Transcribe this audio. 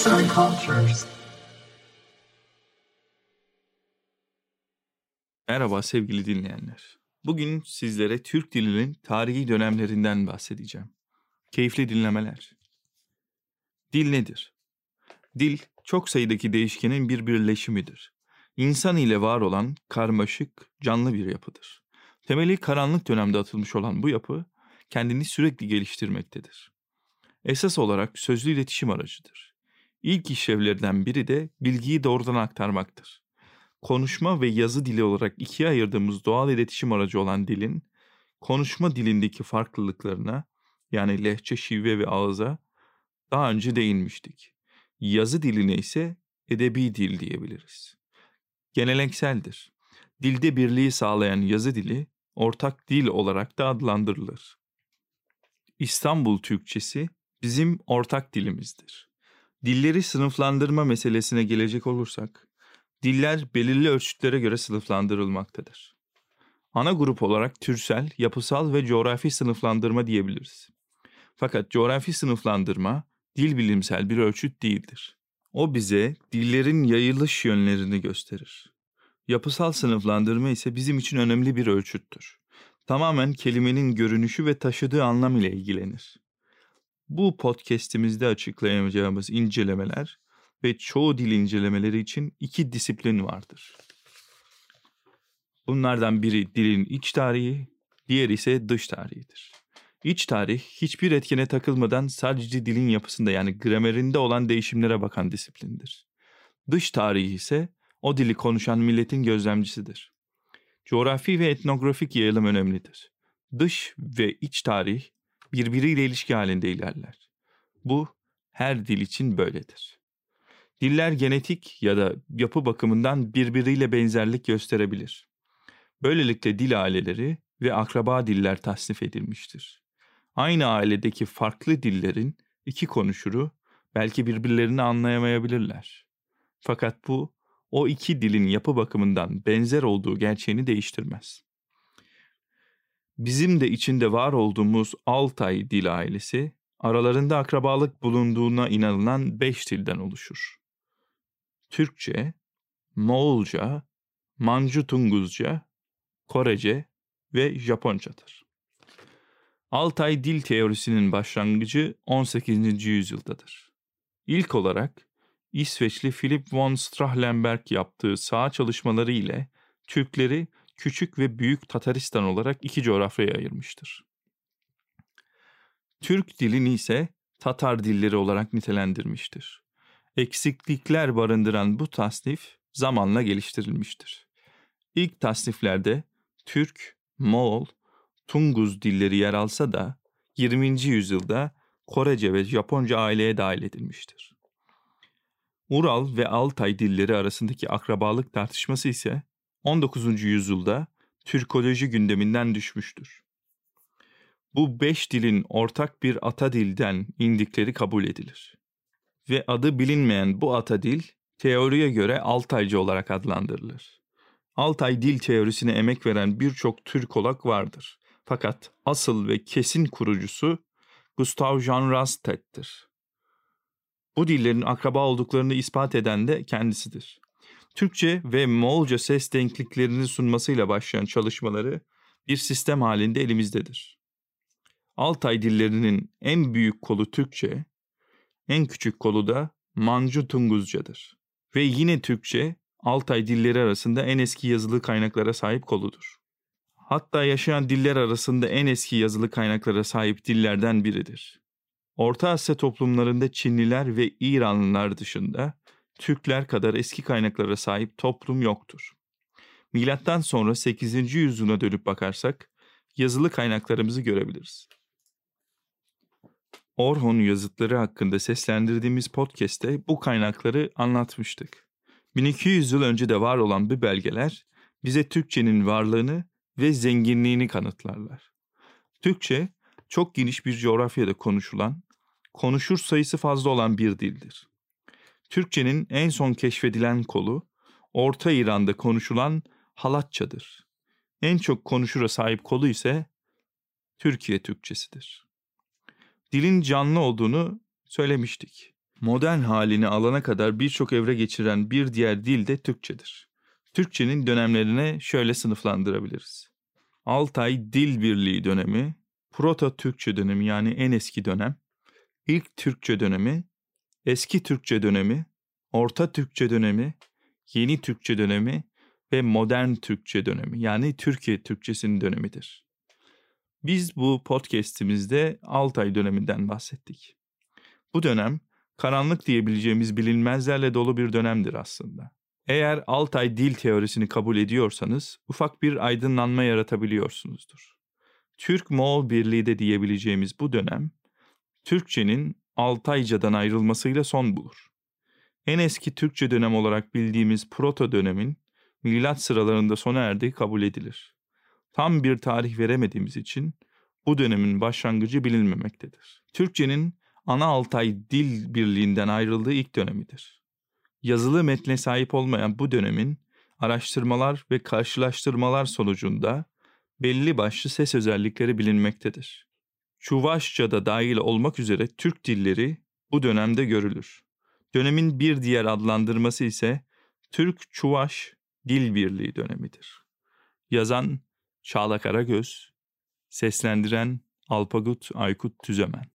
Arts and Cultures. Merhaba sevgili dinleyenler. Bugün sizlere Türk dilinin tarihi dönemlerinden bahsedeceğim. Keyifli dinlemeler. Dil nedir? Dil, çok sayıdaki değişkenin bir birleşimidir. İnsan ile var olan karmaşık, canlı bir yapıdır. Temeli karanlık dönemde atılmış olan bu yapı, kendini sürekli geliştirmektedir. Esas olarak sözlü iletişim aracıdır. İlk işlevlerinden biri de bilgiyi doğrudan aktarmaktır. Konuşma ve yazı dili olarak ikiye ayırdığımız doğal iletişim aracı olan dilin, konuşma dilindeki farklılıklarına, yani lehçe, şive ve ağıza daha önce değinmiştik. Yazı diline ise edebi dil diyebiliriz. Genelenekseldir. Dilde birliği sağlayan yazı dili ortak dil olarak da adlandırılır. İstanbul Türkçesi bizim ortak dilimizdir. Dilleri sınıflandırma meselesine gelecek olursak, diller belirli ölçütlere göre sınıflandırılmaktadır. Ana grup olarak türsel, yapısal ve coğrafi sınıflandırma diyebiliriz. Fakat coğrafi sınıflandırma dil bilimsel bir ölçüt değildir. O bize dillerin yayılış yönlerini gösterir. Yapısal sınıflandırma ise bizim için önemli bir ölçüttür. Tamamen kelimenin görünüşü ve taşıdığı anlam ile ilgilenir. Bu podcast'imizde açıklayacağımız incelemeler ve çoğu dil incelemeleri için iki disiplin vardır. Bunlardan biri dilin iç tarihi, diğeri ise dış tarihidir. İç tarih hiçbir etkene takılmadan sadece dilin yapısında yani gramerinde olan değişimlere bakan disiplindir. Dış tarihi ise o dili konuşan milletin gözlemcisidir. Coğrafi ve etnografik yayılım önemlidir. Dış ve iç tarih birbiriyle ilişki halinde ilerler. Bu her dil için böyledir. Diller genetik ya da yapı bakımından birbiriyle benzerlik gösterebilir. Böylelikle dil aileleri ve akraba diller tasnif edilmiştir. Aynı ailedeki farklı dillerin iki konuşuru belki birbirlerini anlayamayabilirler. Fakat bu o iki dilin yapı bakımından benzer olduğu gerçeğini değiştirmez. Bizim de içinde var olduğumuz Altay dil ailesi aralarında akrabalık bulunduğuna inanılan beş dilden oluşur. Türkçe, Moğolca, Mancu Tunguzca, Korece ve Japoncadır. Altay dil teorisinin başlangıcı 18. yüzyıldadır. İlk olarak İsveçli Philip von Strahlenberg yaptığı saha çalışmaları ile Türkleri küçük ve büyük Tataristan olarak iki coğrafyaya ayırmıştır. Türk dilini ise Tatar dilleri olarak nitelendirmiştir. Eksiklikler barındıran bu tasnif zamanla geliştirilmiştir. İlk tasniflerde Türk, Moğol, Tunguz dilleri yer alsa da 20. yüzyılda Korece ve Japonca aileye dahil edilmiştir. Ural ve Altay dilleri arasındaki akrabalık tartışması ise 19. yüzyılda Türkoloji gündeminden düşmüştür. Bu beş dilin ortak bir ata dilden indikleri kabul edilir. Ve adı bilinmeyen bu ata dil teoriye göre Altaycı olarak adlandırılır. Altay dil teorisine emek veren birçok Türkolog vardır. Fakat asıl ve kesin kurucusu Gustav Jean Rastet'tir. Bu dillerin akraba olduklarını ispat eden de kendisidir. Türkçe ve Moğolca ses denkliklerini sunmasıyla başlayan çalışmaları bir sistem halinde elimizdedir. Altay dillerinin en büyük kolu Türkçe, en küçük kolu da Mancu Tunguzcadır. Ve yine Türkçe, Altay dilleri arasında en eski yazılı kaynaklara sahip koludur. Hatta yaşayan diller arasında en eski yazılı kaynaklara sahip dillerden biridir. Orta Asya toplumlarında Çinliler ve İranlılar dışında Türkler kadar eski kaynaklara sahip toplum yoktur. Milattan sonra 8. yüzyıla dönüp bakarsak yazılı kaynaklarımızı görebiliriz. Orhon yazıtları hakkında seslendirdiğimiz podcast'te bu kaynakları anlatmıştık. 1200 yıl önce de var olan bu belgeler bize Türkçenin varlığını ve zenginliğini kanıtlarlar. Türkçe çok geniş bir coğrafyada konuşulan, konuşur sayısı fazla olan bir dildir. Türkçenin en son keşfedilen kolu Orta İran'da konuşulan Halatçadır. En çok konuşura sahip kolu ise Türkiye Türkçesidir. Dilin canlı olduğunu söylemiştik. Modern halini alana kadar birçok evre geçiren bir diğer dil de Türkçedir. Türkçenin dönemlerine şöyle sınıflandırabiliriz. Altay Dil Birliği dönemi, Proto Türkçe dönemi yani en eski dönem, İlk Türkçe dönemi, Eski Türkçe dönemi, Orta Türkçe dönemi, Yeni Türkçe dönemi ve Modern Türkçe dönemi yani Türkiye Türkçesinin dönemidir. Biz bu podcast'imizde Altay döneminden bahsettik. Bu dönem karanlık diyebileceğimiz bilinmezlerle dolu bir dönemdir aslında. Eğer Altay dil teorisini kabul ediyorsanız ufak bir aydınlanma yaratabiliyorsunuzdur. Türk-Moğol Birliği de diyebileceğimiz bu dönem Türkçenin Altayca'dan ayrılmasıyla son bulur. En eski Türkçe dönem olarak bildiğimiz proto dönemin milat sıralarında sona erdiği kabul edilir. Tam bir tarih veremediğimiz için bu dönemin başlangıcı bilinmemektedir. Türkçenin ana Altay dil birliğinden ayrıldığı ilk dönemidir. Yazılı metne sahip olmayan bu dönemin araştırmalar ve karşılaştırmalar sonucunda belli başlı ses özellikleri bilinmektedir. Çuvaşça da dahil olmak üzere Türk dilleri bu dönemde görülür. Dönemin bir diğer adlandırması ise Türk-Çuvaş Dil Birliği dönemidir. Yazan Çağla Karagöz, seslendiren Alpagut Aykut Tüzemen.